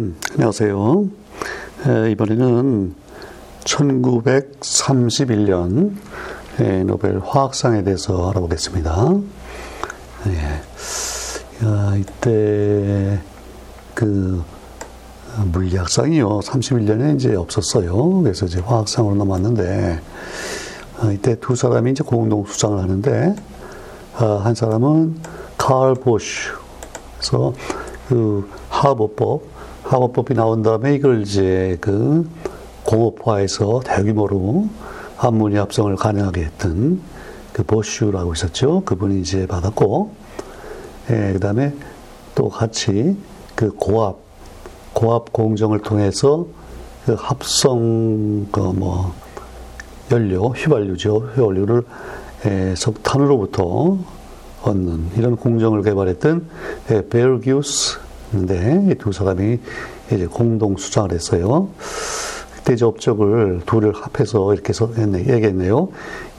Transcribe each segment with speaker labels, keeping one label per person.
Speaker 1: 음, 안녕하세요. 에, 이번에는 1931년 에, 노벨 화학상에 대해서 알아보겠습니다. 예. 야, 이때 그 물리학상이요. 31년에 이제 없었어요. 그래서 이제 화학상으로 넘었는데 어, 이때 두 사람이 이제 공동 수상을 하는데 어, 한 사람은 칼 보슈. 그래서 그 하버법 학업법이 나온 다음에 이걸 이제 그 공업화해서 대규모로 한문이 합성을 가능하게 했던 그 보슈라고 있었죠. 그분이 이제 받았고, 예, 그 다음에 또 같이 그 고압, 고압 공정을 통해서 그 합성, 그 뭐, 연료, 휘발유죠. 휘발유를 예, 석탄으로부터 얻는 이런 공정을 개발했던 예, 베르기우스 근데 두 사람이 이제 공동 수상을 했어요. 그때 이제 업적을 둘을 합해서 이렇게 얘기했네요.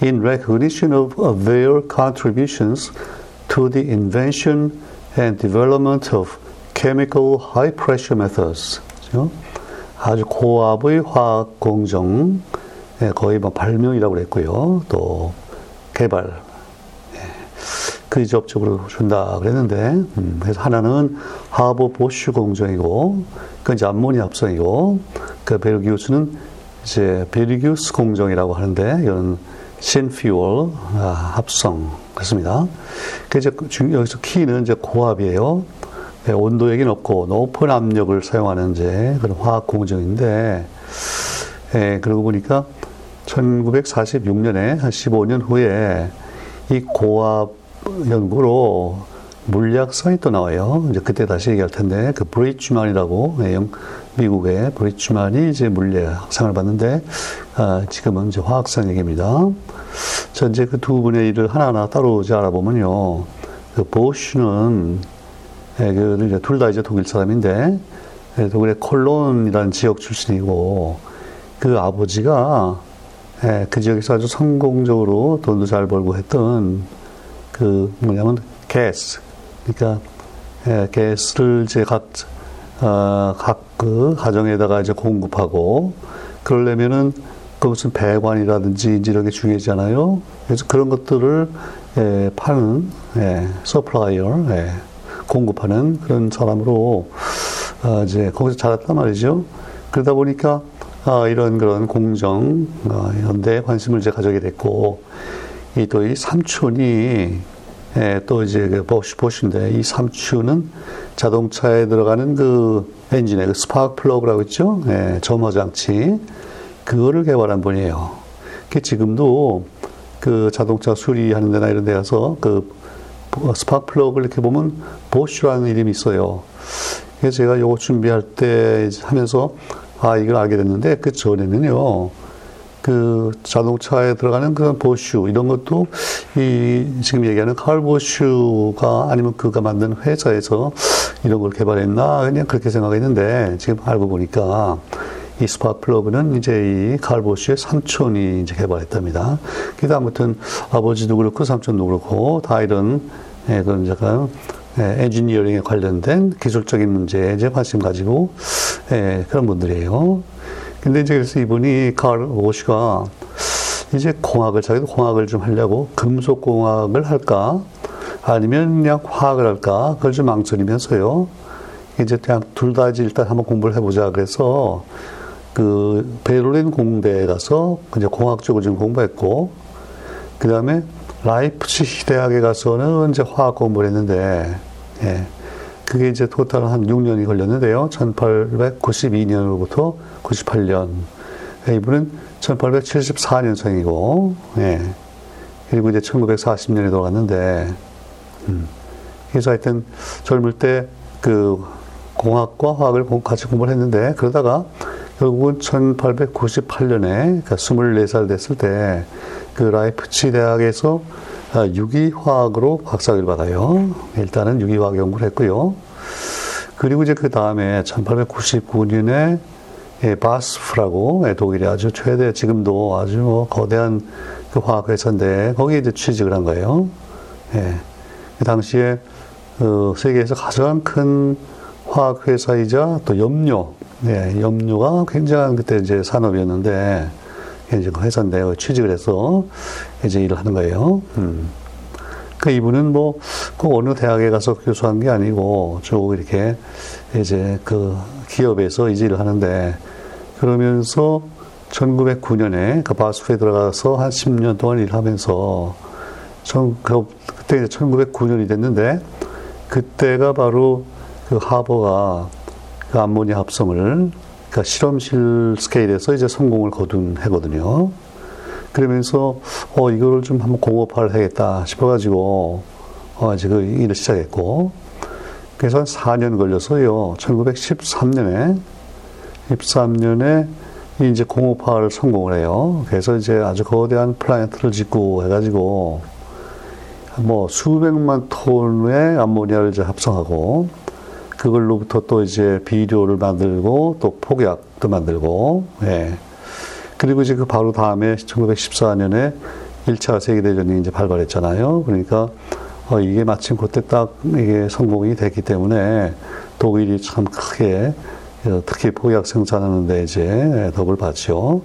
Speaker 1: In recognition of their contributions to the invention and development of chemical high pressure methods. 그렇죠? 아주 고압의 화학 공정, 거의 뭐 발명이라고 그랬고요. 또 개발, 그 접촉으로 준다 그랬는데 음, 그래서 하나는 하버 보슈 공정이고 그 이제 암모니아 합성이고 그 베르기우스는 이제 베르기우스 공정이라고 하는데 이런 synfuel 아, 합성 그렇습니다. 그래서 여기서 key는 이제 고압이에요. 네, 온도 얘기는 없고 높은 압력을 사용하는 이제 그런 화학 공정인데 예, 그러고 보니까 1946년에 한 15년 후에 이 고압 연구로 물리학상이 또 나와요. 이제 그때 다시 얘기할 텐데, 그 브리츠만이라고, 예, 미국의 브리츠만이 이제 물리학상을 받는데, 아, 지금은 이제 화학상 얘기입니다. 자, 이제 그 두 분의 일을 하나하나 따로 이제 알아보면요. 그 보슈는, 예, 그, 둘다 이제 독일 사람인데, 예, 독일의 쾰른이라는 지역 출신이고, 그 아버지가, 예, 그 지역에서 아주 성공적으로 돈도 잘 벌고 했던 그 뭐냐면 가스 그러니까 예, 가스를 이제 각 어, 각그 가정에다가 이제 공급하고 그러려면은 그것은 배관이라든지 이렇게 중요하잖아요. 그래서 그런 것들을 예, 파는 예, supplier 예, 공급하는 그런 사람으로 어, 이제 거기서 자랐단 말이죠. 그러다 보니까 아, 이런 그런 공정 어, 이런 데 관심을 이제 가지게 됐고 이 또 이 삼촌이 예, 또 이제 그 보시 보시인데 이 삼촌은 자동차에 들어가는 그 엔진의 그 스파크 플러그라고 있죠. 예, 점화 장치 그거를 개발한 분이에요. 그 지금도 그 자동차 수리하는 데나 이런 데 가서 그 스파크 플러그를 이렇게 보면 보쉬라는 이름이 있어요. 그래서 제가 요거 준비할 때 하면서 아 이걸 알게 됐는데 그 전에는요. 그 자동차에 들어가는 그런 보슈 이런 것도 이 지금 얘기하는 칼 보슈가 아니면 그가 만든 회사에서 이런 걸 개발했나 그냥 그렇게 생각했는데 지금 알고 보니까 이 스파크 플러그는 이제 이 칼 보슈의 삼촌이 이제 개발했답니다. 그래서 아무튼 아버지도 그렇고 삼촌도 그렇고 다 이런 예, 그런 약간 예, 엔지니어링에 관련된 기술적인 문제에 이제 관심 가지고 예, 그런 분들이에요. 근데 이제 그래서 이분이 칼 오시가 이제 공학을 자기도 공학을 좀 하려고 금속 공학을 할까 아니면 그냥 화학을 할까 그걸 좀 망설이면서요. 이제 그냥 둘다 일단 한번 공부를 해보자 그래서 그 베를린 공대에 가서 이제 공학 쪽을 좀 공부했고 그 다음에 라이프치 대학에 가서는 이제 화학 공부를 했는데 예. 그게 이제 토탈 한 6년이 걸렸는데요. 1892년으로부터 98년. 이분은 1874년생이고, 예. 그리고 이제 1940년에 돌아갔는데, 음. 그래서 하여튼 젊을 때 그 공학과 화학을 같이 공부를 했는데, 그러다가 결국은 1898년에, 그러니까 24살 됐을 때, 그 라이프치 대학에서 아, 유기화학으로 박사학위를 받아요. 일단은 유기화학 연구를 했고요. 그리고 이제 그 다음에 1899년에 예, 바스프라고 예, 독일의 아주 최대 지금도 아주 뭐 거대한 그 화학 회사인데 거기에 이제 취직을 한 거예요. 예. 그 당시에 어, 세계에서 가장 큰 화학 회사이자 또 염료, 네, 염료가 굉장한 그때 이제 산업이었는데, 이제 그 회사인데 취직을 해서 이제 일을 하는 거예요. 음. 그 이분은 뭐, 꼭 어느 대학에 가서 교수한 게 아니고, 쭉 이렇게 이제 그 기업에서 이제 일을 하는데, 그러면서 1909년에 그 바스프에 들어가서 한 10년 동안 일하면서, 전, 그, 그때 이제 1909년이 됐는데, 그때가 바로 그 하버가 그 암모니아 합성을, 그러니까 실험실 스케일에서 이제 성공을 거둔 해거든요. 그러면서 어 이거를 좀 한번 공업화를 해야겠다 싶어가지고 어 이제 그 일을 시작했고 그래서 한 4년 걸려서요 1913년에 13년에 이제 공업화를 성공을 해요. 그래서 이제 아주 거대한 플랜트를 짓고 해가지고 뭐 수백만 톤의 암모니아를 이제 합성하고 그걸로부터 또 이제 비료를 만들고 또 폭약도 만들고 예. 그리고 이제 그 바로 다음에 1914년에 1차 세계대전이 이제 발발했잖아요. 그러니까 어, 이게 마침 그때 딱 이게 성공이 됐기 때문에 독일이 참 크게 어, 특히 보약 생산하는데 이제 덕을 봤죠.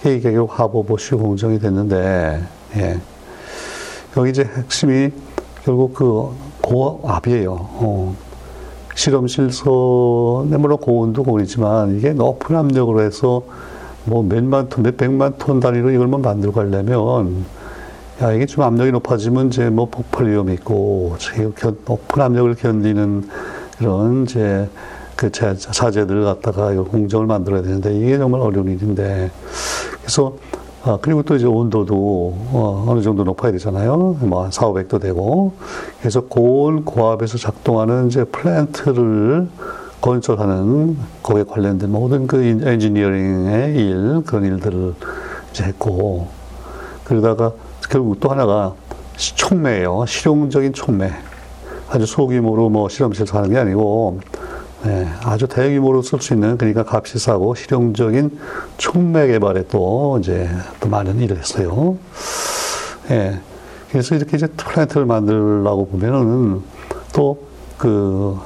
Speaker 1: 이게 결국 하버보슈 공정이 됐는데, 예. 여기 이제 핵심이 결국 그 고압이에요. 어. 실험실서, 네, 물론 고온도 고온이지만 이게 높은 압력으로 해서 뭐 몇만 톤, 몇백만 톤 단위로 이걸 뭐 만들고 가려면 야, 이게 좀 압력이 높아지면 이제 뭐 폭발 위험이 있고, 높은 압력을 견디는 그런 이제 그 자재들을 갖다가 이걸 공정을 만들어야 되는데 이게 정말 어려운 일인데. 그래서 아, 그리고 또 이제 온도도 어, 어느 정도 높아야 되잖아요. 뭐한 4, 500도 되고. 그래서 고온 고압에서 작동하는 이제 플랜트를 건설하는 거기에 관련된 모든 그 엔지니어링의 일, 그런 일들을 이제 했고. 그러다가 결국 또 하나가 촉매예요. 실용적인 촉매. 아주 소규모로 뭐 실험실에서 하는 게 아니고 네, 아주 대규모로 쓸 수 있는 그러니까 값이 싸고 실용적인 촉매 개발에 또 이제 또 많은 일을 했어요. 예. 그래서 이렇게 이제 플랜트를 만들려고 보면은 또그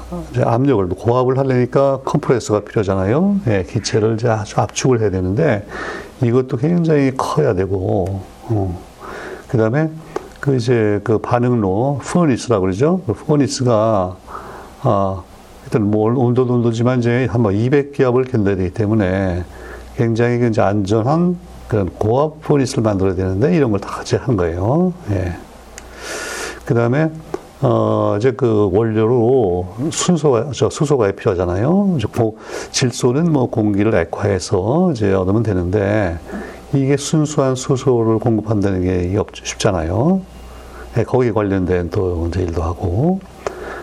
Speaker 1: 압력을 고압을 하려니까 컴프레서가 필요하잖아요. 예, 기체를 이제 아주 압축을 해야 되는데 이것도 굉장히 커야 되고, 어. 그 다음에 그 이제 그 반응로, furnace라고 그러죠. 그 furnace가, 아, 일단 뭐 온도도 온도지만 이제 한번 200기압을 견뎌야 되기 때문에 굉장히 그 이제 안전한 그런 고압 furnace를 만들어야 되는데 이런 걸 다 같이 한 거예요. 예. 그 다음에 어, 이제 그 원료로 순소가, 저 수소가 필요하잖아요. 고, 질소는 뭐 공기를 액화해서 이제 얻으면 되는데, 이게 순수한 수소를 공급한다는 게 쉽잖아요. 예, 거기에 관련된 또 이제 일도 하고.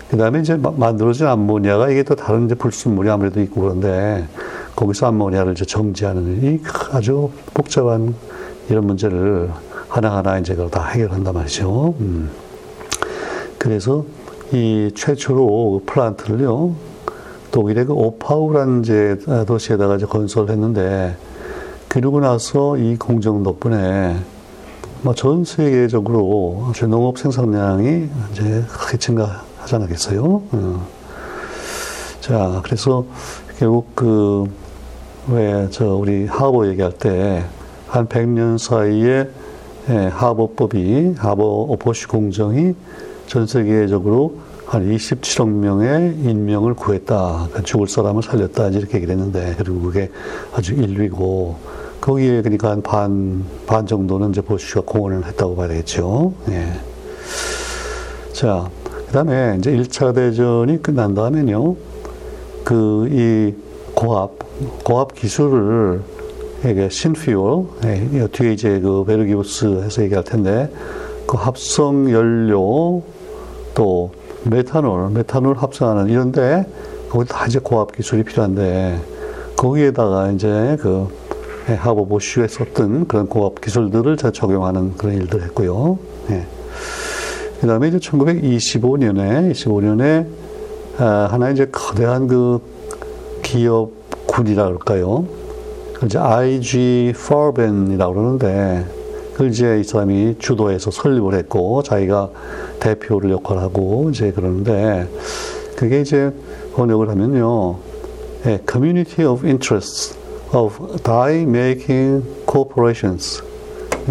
Speaker 1: 그 다음에 이제 만들어진 암모니아가 이게 또 다른 이제 불순물이 아무래도 있고 그런데 거기서 암모니아를 이제 정지하는 이 아주 복잡한 이런 문제를 하나하나 이제 그걸 다 해결한단 말이죠. 음. 그래서 이 최초로 그 플란트를요, 독일의 그 오파우라는 이제 도시에다가 이제 건설했는데, 그러고 나서 이 공정 덕분에 뭐전 세계적으로 농업 생산량이 이제 크게 증가 하지 않겠어요? 어. 자, 그래서 결국 그, 왜, 저, 우리 하버 얘기할 때, 한 100년 사이에 예, 하버법이, 하버 오포시 공정이 전 세계적으로 한 27억 명의 인명을 구했다. 그러니까 죽을 사람을 살렸다. 이렇게 얘기를 했는데, 그리고 그게 아주 인류고, 거기에 그러니까 한 반, 반 정도는 이제 보쉬가 공헌을 했다고 봐야 되겠죠. 예. 자, 그 다음에 이제 1차 대전이 끝난 다음에는요, 그, 이 고압, 고압 기술을, 이게 신퓨얼, 예, 뒤에 이제 그 베르기우스 해서 얘기할 텐데, 그 합성 연료, 또 메탄올, 메탄올 합성하는 이런데, 거기 다 이제 고압 기술이 필요한데, 거기에다가 이제 그, 예, 하버 보슈에 썼던 그런 고압 기술들을 적용하는 그런 일들 했고요. 예. 그 다음에 이제 1925년에, 25년에, 아, 하나 이제 거대한 그 기업군이라 그럴까요? 이제 IG Farben이라고 그러는데, 그걸 이제 이 사람이 주도해서 설립을 했고, 자기가 대표를 역할하고, 이제 그러는데, 그게 이제 번역을 하면요. 예, Community of Interests of Die Making Corporations.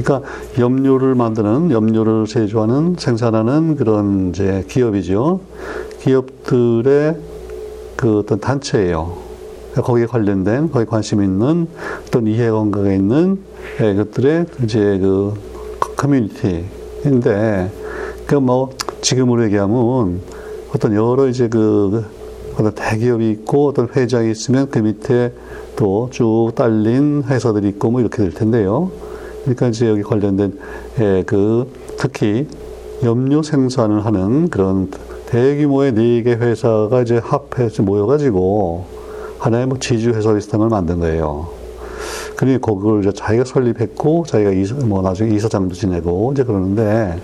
Speaker 1: 그러니까 염료를 만드는, 염료를 제조하는, 생산하는 그런 이제 기업이죠. 기업들의 그 어떤 단체예요. 그러니까 거기에 관련된, 거기에 관심 있는 어떤 이해관계가 있는 예, 것들의 이제 그 커뮤니티인데, 그뭐 지금으로 얘기하면 어떤 여러 이제 그 어떤 대기업이 있고 어떤 회장이 있으면 그 밑에 또 쭉 딸린 회사들이 있고 뭐 이렇게 될 텐데요. 그러니까 이제 여기 관련된 예, 그 특히 염료 생산을 하는 그런 대규모의 네 개 회사가 이제 합해서 모여가지고 하나의 뭐 지주 회사 비슷한 걸 만든 거예요. 그러니 그걸 이제 자기가 설립했고 자기가 이사, 뭐 나중에 이사장도 지내고 이제 그러는데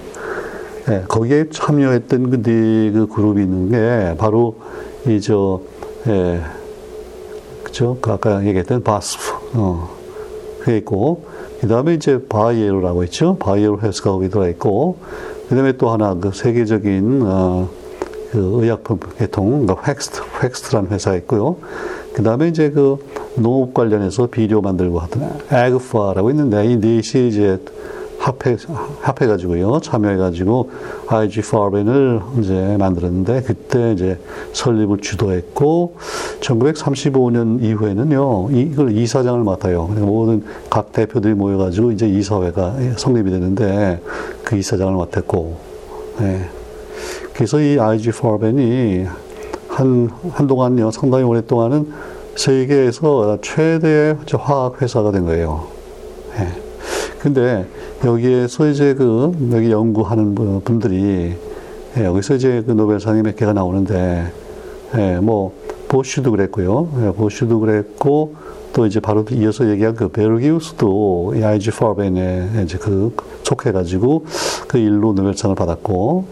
Speaker 1: 예, 거기에 참여했던 그 네 그 그룹이 있는 게 바로 이저 예, 그죠? 그 아까 얘기했던 바스프 어, 그게 있고 그 다음에 이제 바이엘이라고 있죠. 바이엘 Health가 거기 들어 있고 그 다음에 또 하나 그 세계적인 어, 그 의약품 계통 그러니까 획스트 획스트라는 회사가 있고요. 그 다음에 이제 그 농업 관련해서 비료 만들고 하던 아그파라고 있는데 이 넷이 이제 합해, 합해가지고요, 참여해가지고 IG 파벤을 이제 만들었는데, 그때 이제 설립을 주도했고, 1935년 이후에는요, 이걸 이사장을 맡아요. 모든 각 대표들이 모여가지고 이제 이사회가 성립이 되는데, 그 이사장을 맡았고, 예. 그래서 이 IG 파벤이 한, 한동안요, 상당히 오랫동안은 세계에서 최대의 화학 회사가 된 거예요. 예. 근데 여기에서 이제 그 여기 연구하는 분들이 예, 여기서 이제 그 노벨상이 몇 개가 나오는데 예, 뭐 보슈도 그랬고요. 예, 보슈도 그랬고 또 이제 바로 이어서 얘기한 그 베르기우스도 IG 파벤에 이제 그 속해가지고 그 일로 노벨상을 받았고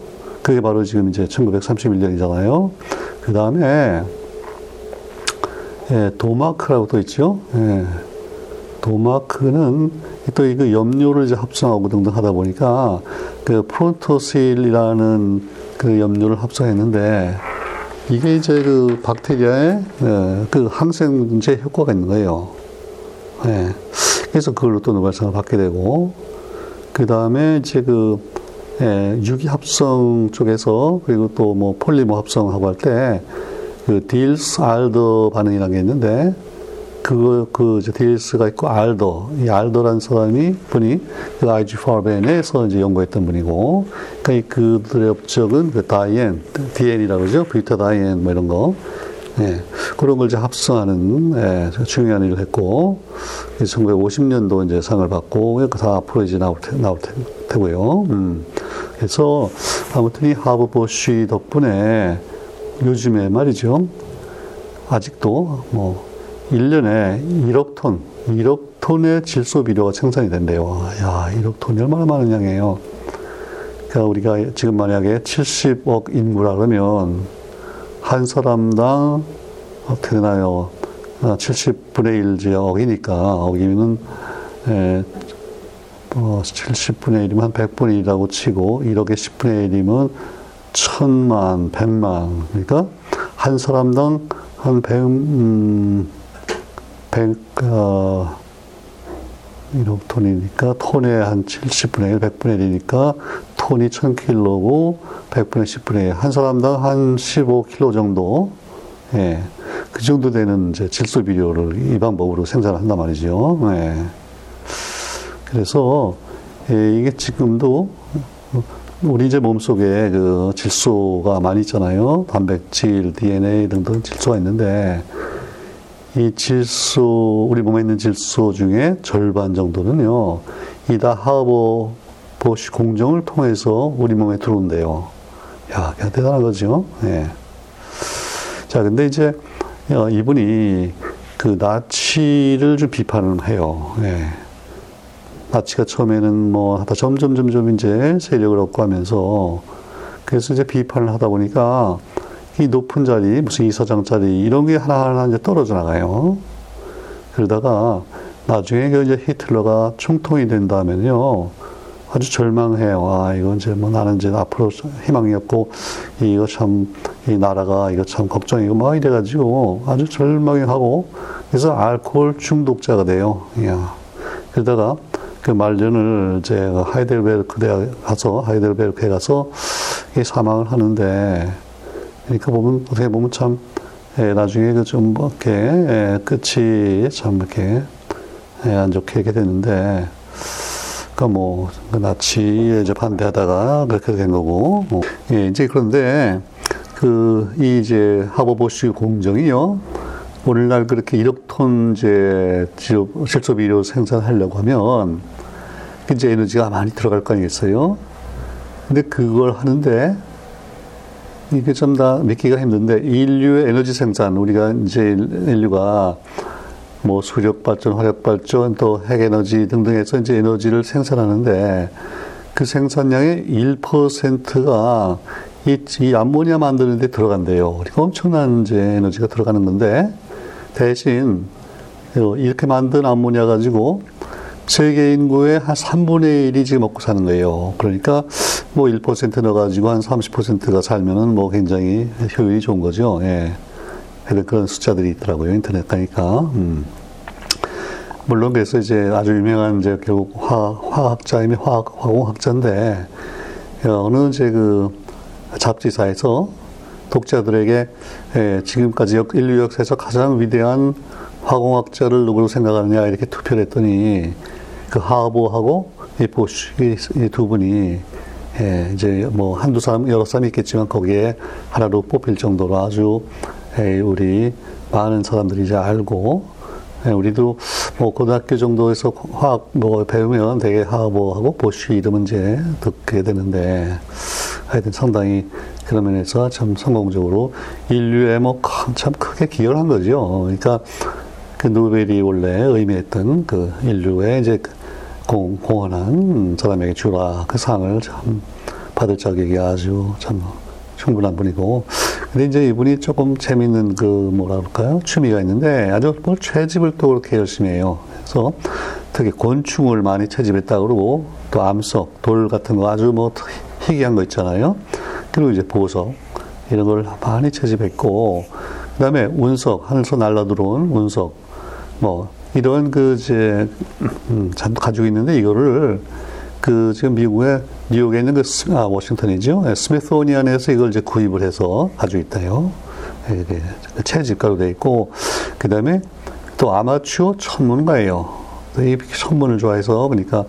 Speaker 1: 그게 바로 지금 이제 1931년이잖아요. 그 다음에 예, 도마크라고 또 있죠. 예, 도마크는 또 이거 염료를 이제 합성하고 등등 하다 보니까 그 프론토실이라는 그 염료를 합성했는데 이게 이제 그 박테리아의 예, 그 항생제 효과가 있는 거예요. 예. 그래서 그걸로 또 노벨상을 받게 되고 그 다음에 이제 그 예, 유기 합성 쪽에서 그리고 또 뭐 폴리머 합성하고 할 때 그 딜스 알더 반응이라는 게 있는데 그, 그, 딜스가 있고, 알더. 이 알더라는 사람이, 분이, 그 IG 파벤에서 이제 연구했던 분이고, 그러니까 그들의 업적은 그 diene, diene이라고 그러죠. butadiene, 뭐 이런 거. 예, 그런 걸 이제 합성하는, 예, 중요한 일을 했고, 1950년도 이제 상을 받고, 다 앞으로 이제 나올, 테, 나올 테, 고요 음. 그래서 아무튼 이 하버 보쉬 덕분에 요즘에 말이죠. 아직도 뭐, 1년에 1억 톤, 1억 톤의 질소 비료가 생산이 된대요. 야, 1억 톤이 얼마나 많은 양이에요. 그러니까 우리가 지금 만약에 70억 인구라 그러면 한 사람당 어떻게 되나요? 70분의 1 억이니까 억이면은 에, 어, 70분의 1이면 한 100분의 1이라고 치고 1억에 10분의 1이면 천만, 백만 그러니까 한 사람당 한 100, 음, 100, 어, 1억 톤이니까 톤에 한 70분의 1, 100분의 1이니까 톤이 1000킬로고 100분의 10분의 1. 한 사람당 한 15킬로 정도. 예. 그 정도 되는 이제 질소 비료를 이 방법으로 생산한단 말이죠. 예. 그래서 예, 이게 지금도 우리 이제 몸속에 그 질소가 많이 있잖아요. 단백질, DNA 등등 질소가 있는데 이 질소, 우리 몸에 있는 질소 중에 절반 정도는요, 이다 하버 보시 공정을 통해서 우리 몸에 들어온대요. 야, 대단한 거죠. 예. 자, 근데 이제 어, 이분이 그 나치를 좀 비판을 해요. 예. 나치가 처음에는 뭐 하다 점점 점점 이제 세력을 얻고 하면서 그래서 이제 비판을 하다 보니까 이 높은 자리, 무슨 이사장 자리, 이런 게 하나하나 이제 떨어져 나가요. 그러다가 나중에 그 이제 히틀러가 총통이 된다면요. 아주 절망해요. 아, 이건 이제 뭐 나는 이제 앞으로 희망이 없고, 이거 참 이 나라가 이거 참 걱정이고 막 이래가지고 아주 절망하고 그래서 알코올 중독자가 돼요. 이야. 그러다가 그 말년을 이제 하이델베르크 대학 가서 하이델베르크에 가서 사망을 하는데 그러니까 보면 어떻게 보면 참 예, 나중에 그좀 이렇게 예, 끝이 참 이렇게 예, 안 좋게 이렇게 되는데 그뭐 그 나치에 이제 반대하다가 그렇게 된 거고 뭐. 예, 이제 그런데 그 이 이제 하버보쉬 공정이요 오늘날 그렇게 1억 톤 이제 실소 비료 생산하려고 하면 이제 에너지가 많이 들어갈 거 아니겠어요? 근데 그걸 하는데 이게 좀 다 믿기가 힘든데 인류의 에너지 생산 우리가 이제 인류가 뭐 수력 발전, 화력 발전, 또 핵 에너지 등등해서 이제 에너지를 생산하는데 그 생산량의 1%가 이, 이 암모니아 만드는데 들어간대요. 그러니까 엄청난 이제 에너지가 들어가는 건데 대신 이렇게 만든 암모니아 가지고 세계 인구의 한 3분의 1이 지금 먹고 사는 거예요. 그러니까 뭐 1% 넣어가지고 한 30%가 살면은 뭐 굉장히 효율이 좋은 거죠. 예. 그런 숫자들이 있더라고요. 인터넷 가니까. 음. 물론 그래서 이제 아주 유명한 이제 결국 화, 화학자이며 화학, 화공학자인데, 어느 이제 그 잡지사에서 독자들에게 예, 지금까지 인류 역사에서 가장 위대한 화공학자를 누구로 생각하느냐 이렇게 투표를 했더니 그 하버하고 이 보쉬 이두 분이 예, 이제 뭐 한두 사람 여러 사람이 있겠지만 거기에 하나로 뽑힐 정도로 아주 예, 우리 많은 사람들이 이제 알고 예, 우리도 뭐 고등학교 정도에서 화학 뭐 배우면 되게 하버하고 보쉬 이름은 이제 듣게 되는데 하여튼 상당히 그런 면에서 참 성공적으로 인류에 뭐 참 크게 기여를 한 거죠. 그러니까 그 노벨이 원래 의미했던 그 인류의 이제 공, 공헌한 사람에게 주라. 그 상을 참 받을 자격이 아주 참 충분한 분이고. 근데 이제 이분이 조금 재밌는 그 뭐라 그럴까요? 취미가 있는데 아주 뭘 채집을 또 그렇게 열심히 해요. 그래서 특히 곤충을 많이 채집했다 그러고 또 암석 돌 같은 거 아주 뭐 희귀한 거 있잖아요. 그리고 이제 보석 이런 걸 많이 채집했고. 그다음에 운석 하늘서 날라 들어온 운석. 뭐 이런 그 이제 음, 잔뜩 가지고 있는데 이거를 그 지금 미국의 뉴욕에 있는 그 스, 아, 워싱턴이죠. 네, 스미소니안에서 이걸 이제 구입을 해서 가지고 있다요. 네, 네, 채집가로 돼 있고 그 다음에 또 아마추어 천문가예요. 이 천문을 좋아해서 그러니까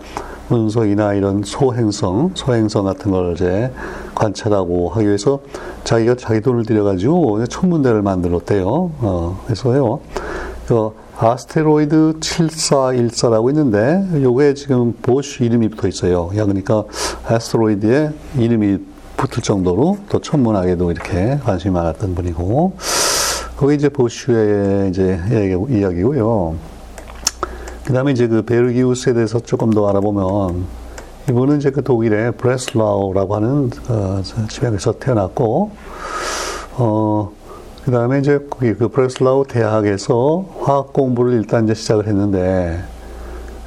Speaker 1: 운석이나 이런 소행성, 소행성 같은 걸 이제 관찰하고 하기 위해서 자기가 자기 돈을 들여가지고 천문대를 만들었대요. 어, 그래서요. 그 아스테로이드 7414라고 있는데 요게 지금 보쉬 이름이 붙어 있어요. 야 그러니까 아스테로이드에 이름이 붙을 정도로 또 천문학에도 이렇게 관심이 많았던 분이고 거기 이제 보쉬의 이제 이야기고요. 그다음에 이제 그 베르기우스에 대해서 조금 더 알아보면 이분은 이제 그 독일의 브레슬라우라고 하는 어, 지역에서 태어났고 어 그 다음에 이제 거기 그 브레슬라우 대학에서 화학 공부를 일단 이제 시작을 했는데,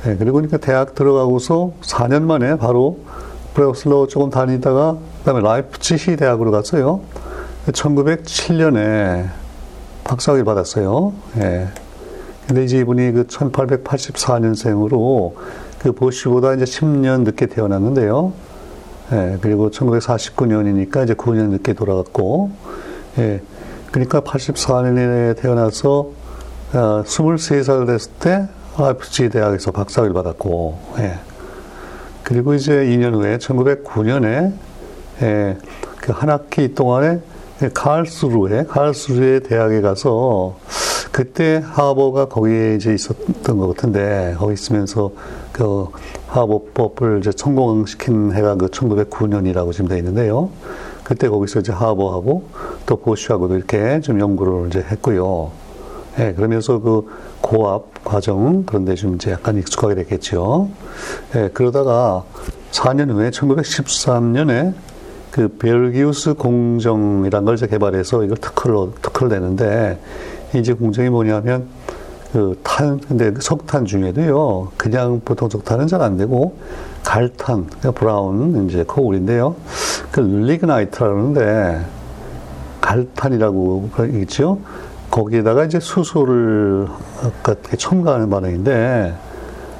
Speaker 1: 예, 그리고 그러니까 대학 들어가고서 4년 만에 바로 브레슬라우 조금 다니다가, 그 다음에 라이프치히 대학으로 갔어요. 1907년에 박사학위를 받았어요. 예. 근데 이제 이분이 그 1884년생으로 그 보쉬보다 이제 10년 늦게 태어났는데요. 예, 그리고 1949년이니까 이제 9년 늦게 돌아갔고, 예, 그러니까 84년에 태어나서 어, 23살 됐을 때 아이프치 대학에서 박사학위를 받았고, 예. 그리고 이제 2년 후에 1909년에 예, 그 한 학기 동안에 카르스루에 카르스루에 대학에 가서 그때 하버가 거기에 이제 있었던 것 같은데 거기 있으면서 그 하버법을 이제 성공시킨 해가 그 1909년이라고 지금 되어 있는데요. 그때 거기서 이제 하버하고 또 보쉬하고도 이렇게 좀 연구를 이제 했고요. 예, 그러면서 그 고압 과정 그런데 좀 이제 약간 익숙하게 됐겠죠. 예, 그러다가 4년 후에 1913년에 그 벨기우스 공정이란 걸 이제 개발해서 이걸 특허로 특허를 내는데 이제 공정이 뭐냐면 그 탄, 근데 그 석탄 중에도요, 그냥 보통 석탄은 잘 안 되고, 갈탄, 그러니까 브라운, 이제 코울인데요. 그 리그나이트라는데, 갈탄이라고 있죠. 거기에다가 이제 수소를 첨가하는 반응인데,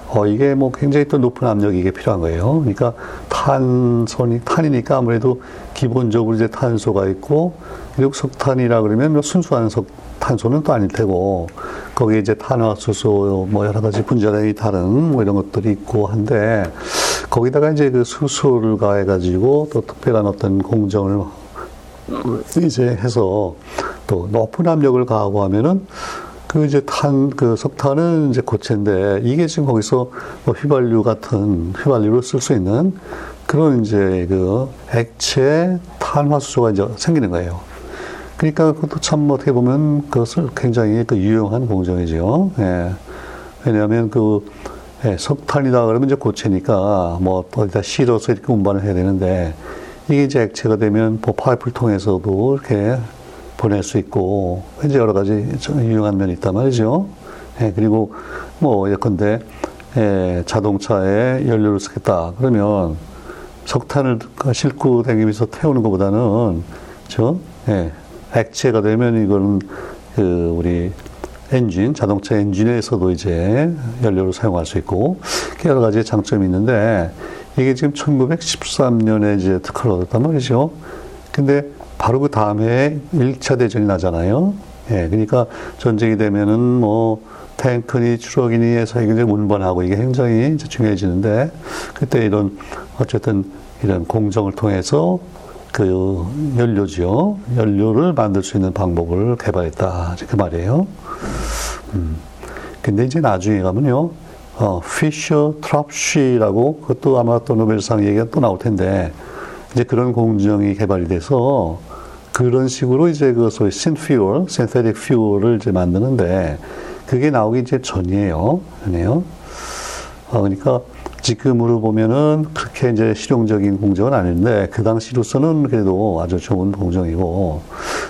Speaker 1: 어, 이게 뭐 굉장히 또 높은 압력이 이게 필요한 거예요. 그러니까 탄소니, 탄이니까 아무래도 기본적으로 이제 탄소가 있고, 그리고 석탄이라 그러면 뭐 순수한 석, 탄소는 또 아닐 테고, 거기에 이제 탄화수소, 뭐 여러 가지 분자량이 다른 뭐 이런 것들이 있고 한데, 거기다가 이제 그 수소를 가해가지고 또 특별한 어떤 공정을 이제 해서 또 높은 압력을 가하고 하면은 그 이제 탄, 그 석탄은 이제 고체인데 이게 지금 거기서 뭐 휘발유 같은 휘발유로 쓸 수 있는 그런 이제 그 액체 탄화수소가 이제 생기는 거예요. 그러니까 그것도 참 어떻게 보면 그것을 굉장히 그 유용한 공정이죠. 예. 왜냐하면 그 예, 석탄이다 그러면 이제 고체니까 뭐 어디다 실어서 이렇게 운반을 해야 되는데 이게 이제 액체가 되면 뭐 파이프를 통해서도 이렇게 보낼 수 있고 이제 여러 가지 유용한 면이 있단 말이죠. 예, 그리고 뭐 예컨대 예, 자동차에 연료를 쓰겠다 그러면 석탄을 싣고 다니면서 태우는 것보다는 저 예, 액체가 되면 이거는 그 우리 엔진 자동차 엔진에서도 이제 연료를 사용할 수 있고 여러 가지 장점이 있는데 이게 지금 1913년에 이제 특허를 얻었단 말이죠. 근데 바로 그 다음에 1차 대전이 나잖아요. 예, 그러니까 전쟁이 되면은 뭐 탱크니 추럭이니 해서 이게 운반하고 이게 굉장히 중요해지는데 그때 이런 어쨌든 이런 공정을 통해서 그 연료지요. 연료를 만들 수 있는 방법을 개발했다. 그 말이에요. 음. 근데 이제 나중에 가면요. 어, 피셔 트랍쉬라고 그것도 아마 또 노벨상 얘기가 또 나올 텐데 이제 그런 공정이 개발이 돼서 그런 식으로 이제 그 소위 신퓨얼, synthetic fuel을 이제 만드는데 그게 나오기 이제 전이에요. 전이에요. 어, 그러니까 지금으로 보면은 그렇게 이제 실용적인 공정은 아닌데 그 당시로서는 그래도 아주 좋은 공정이고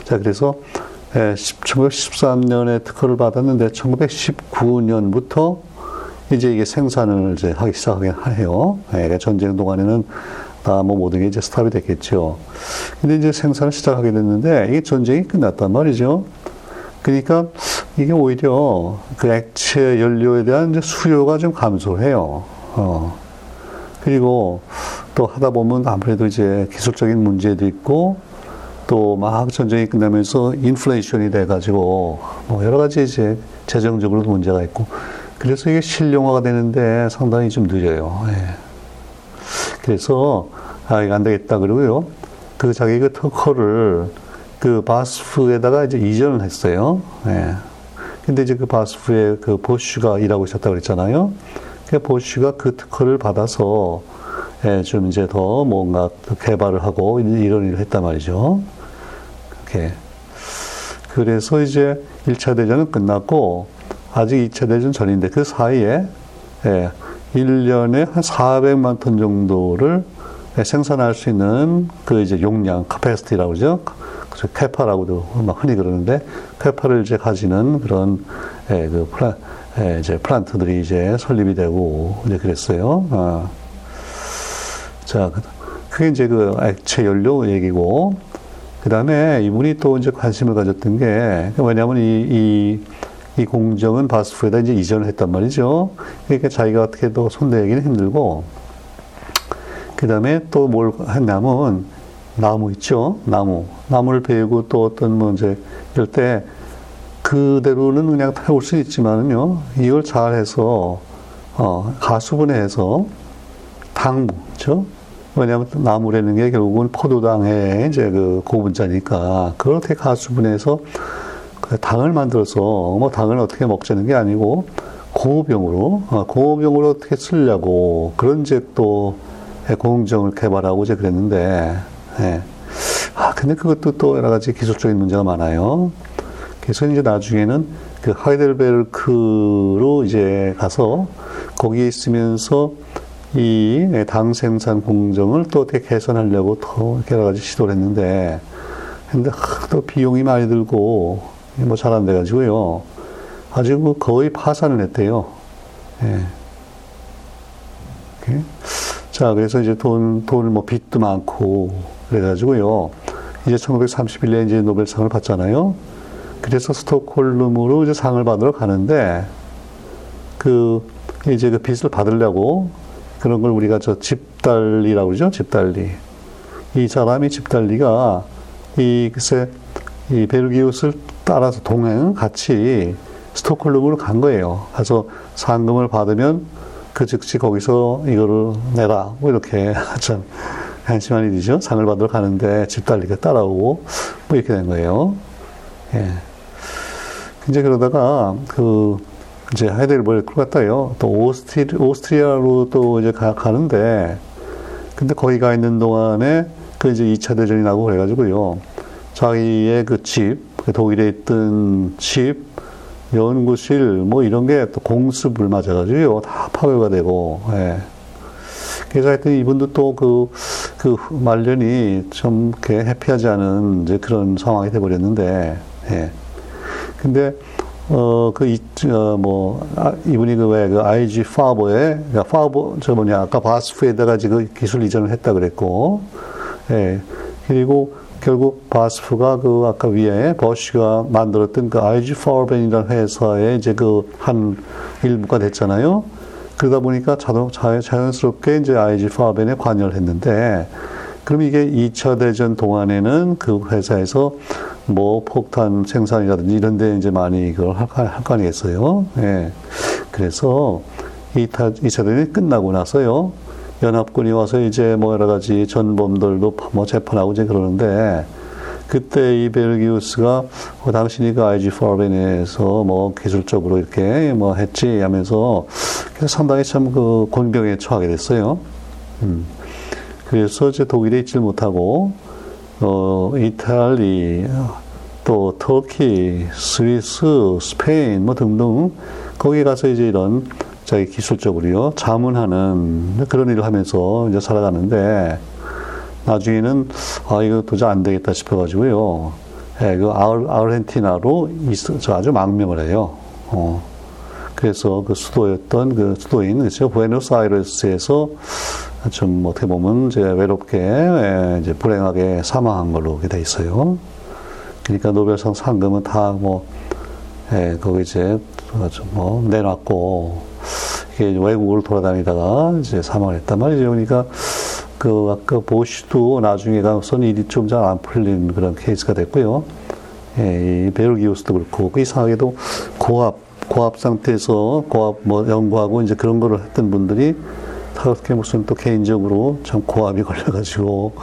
Speaker 1: 자 그래서 1913년에 특허를 받았는데 1919년부터 이제 이게 생산을 이제 하기 시작하게 해요. 예, 전쟁 동안에는 다 뭐 모든 게 이제 스탑이 됐겠죠. 근데 이제 생산을 시작하게 됐는데 이게 전쟁이 끝났단 말이죠. 그러니까 이게 오히려 그 액체 연료에 대한 이제 수요가 좀 감소해요. 어. 그리고 또 하다 보면 아무래도 이제 기술적인 문제도 있고 또 막 전쟁이 끝나면서 인플레이션이 돼가지고 뭐 여러 가지 이제 재정적으로도 문제가 있고 그래서 이게 실용화가 되는데 상당히 좀 늦어요. 예. 그래서 아 이거 안 되겠다 그러고요. 그 자기 그 특허를 그 바스프에다가 이제 이전을 했어요. 예. 근데 이제 그 바스프에 그 보쉬가 일하고 있었다고 그랬잖아요. 그 보쉬가 그 특허를 받아서 예, 좀 이제 더 뭔가 개발을 하고 이런 일을 했단 말이죠. 그렇게. 그래서 이제 1차 대전은 끝났고 아직 2차 대전 전인데 그 사이에 예, 1년에 한 400만 톤 정도를 생산할 수 있는 그 이제 용량, capacity라고 그러죠. 그래서 capa라고도 막 흔히 그러는데 capa를 이제 가지는 그런 예, 그 플랜 예, 이제 플랜트들이 이제 설립이 되고 이제 그랬어요. 아. 자, 그게 이제 그 액체 연료 얘기고 그 다음에 이분이 또 이제 관심을 가졌던 게 왜냐하면 이, 이, 이 공정은 바스프에다 이제 이전을 했단 말이죠. 그러니까 자기가 어떻게 또 손대기는 힘들고 그 다음에 또 뭘 했냐면 나무 있죠. 나무. 나무를 베고 또 어떤 뭐 이제 이럴 때 그대로는 그냥 태울 수 있지만은요. 이걸 잘 해서 어, 가수분해해서 당무, 죠 왜냐하면 나무라는 게 결국은 포도당의 이제 그 고분자니까 그걸 어떻게 가수분해해서 그 당을 만들어서 뭐 당을 어떻게 먹자는 게 아니고 고병으로 어, 고병으로 어떻게 쓰려고 그런 이제 또 공정을 개발하고 이제 그랬는데 예. 아, 근데 그것도 또 여러 가지 기술적인 문제가 많아요. 그래서 이제 나중에는 그 하이델베르크로 이제 가서 거기에 있으면서 이 당 생산 공정을 또 어떻게 개선하려고 더 여러 가지 시도를 했는데, 근데 또 비용이 많이 들고 뭐 잘 안 돼가지고요. 아주 뭐 거의 파산을 했대요. 예. 자, 그래서 이제 돈, 돈을 뭐 빚도 많고, 그래가지고요. 이제 1931년 이제 노벨상을 받잖아요. 그래서 스톡홀름으로 이제 상을 받으러 가는데 그 이제 그 빚을 받으려고 그런 걸 우리가 저 집달리라고 그러죠. 집달리. 이 사람이 집달리가 이 글쎄 이 벨기우스를 따라서 동행 같이 스톡홀름으로 간 거예요. 가서 상금을 받으면 그 즉시 거기서 이거를 내라. 뭐 이렇게 참 한심한 일이죠. 상을 받으러 가는데 집달리가 따라오고 뭐 이렇게 된 거예요. 예. 이제 그러다가 그 이제 하이델버를 갔다요. 또 오스트리, 오스트리아로 또 이제 가, 가는데 근데 거기 가 있는 동안에 그 이제 2차 대전이 나고 그래가지고요. 자기의 그 집, 그 독일에 있던 집, 연구실, 뭐 이런 게 또 공습을 맞아가지고요. 다 파괴가 되고, 예. 그래서 하여튼 이분도 또 그, 그 말년이 좀 이렇게 해피하지 않은 이제 그런 상황이 돼버렸는데, 예. 근데 어, 그, 이, 어, 뭐, 아, 이분이 그 왜, 그 IG 파버에, 그러니까 파버, 저 뭐냐, 아까 바스프에다가 지금 기술 이전을 했다 그랬고, 예. 그리고 결국 바스프가 그 아까 위에 버쉬가 만들었던 그 IG 파버벤이라는 회사의 이제 그 한 일부가 됐잖아요. 그러다 보니까 자동, 자연스럽게 이제 IG 파버벤에 관여를 했는데, 그럼 이게 2차 대전 동안에는 그 회사에서 뭐 폭탄 생산이라든지 이런 데 이제 많이 이걸 할, 거 아니겠어요. 예. 그래서 2차, 2차 대전이 끝나고 나서요. 연합군이 와서 이제 뭐 여러 가지 전범들도 뭐 재판하고 이제 그러는데 그때 이 벨기우스가 어, 당신이 그 IG 포벤에서 뭐 기술적으로 이렇게 뭐 했지 하면서 상당히 참 그 곤경에 처하게 됐어요. 음. 그래서 이제 독일에 있질 못하고 어, 이탈리, 또 터키, 스위스, 스페인 뭐 등등 거기 가서 이제 이런 자기 기술적으로요 자문하는 그런 일을 하면서 이제 살아가는데 나중에는 아 이거 도저히 안 되겠다 싶어가지고요. 예, 그 아르, 아르헨티나로 있어 아주 망명을 해요. 어. 그래서 그 수도였던 그 수도인 그죠 부에노스아이레스에서 좀 어떻게 보면 이제 외롭게 예, 이제 불행하게 사망한 걸로 돼 있어요. 그러니까 노벨상 상금은 다 뭐 예, 거기 이제 뭐 내놨고 이게 외국을 돌아다니다가 이제 사망을 했단 말이죠. 그러니까 그 아까 보시도 나중에 가서 일이 좀 잘 안 풀린 그런 케이스가 됐고요. 예, 이 베르기우스도 그렇고 그 이상하게도 고압 고압 상태에서 고압 뭐 연구하고 이제 그런 거를 했던 분들이 어떻게 무슨 또 개인적으로 참 고압이 걸려가지고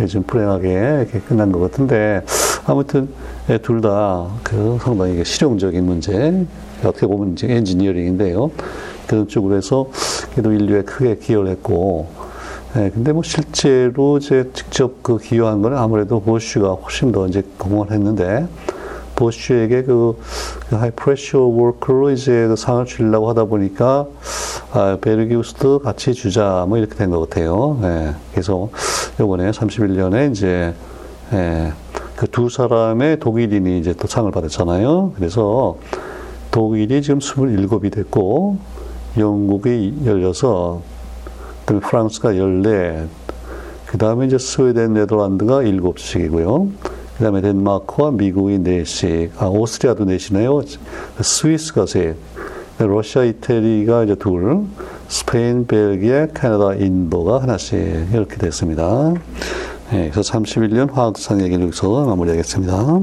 Speaker 1: 요즘 불행하게 이렇게 끝난 것 같은데 아무튼 예, 둘다 그 상당히 실용적인 문제 어떻게 보면 이제 엔지니어링인데요 쪽으로 해서 그래도 인류에 크게 기여를 했고 예, 근데 뭐 실제로 이제 직접 그 기여한 거는 아무래도 보쉬가 훨씬 더 이제 공헌을 했는데 보쉬에게 그, 그 high pressure work로 이제 그 상을 주려고 하다 보니까 아, 베르기우스도 같이 주자 뭐 이렇게 된 것 같아요. 예, 그래서 요번에 31년에 이제 예, 그 두 사람의 독일인이 이제 또 상을 받았잖아요. 그래서 독일이 지금 27이 됐고 영국이 16, 그다음에 프랑스가 14, 그 다음에 이제 스웨덴, 네덜란드가 7씩이고요. 그 다음에 덴마크와 미국이 4씩, 아, 오스트리아도 4시네요. 스위스가 셋, 러시아, 이태리가 이제 둘, 스페인, 벨기에, 캐나다, 인도가 하나씩 이렇게 됐습니다. 네, 그래서 31년 화학상 얘기를 여기서 마무리하겠습니다.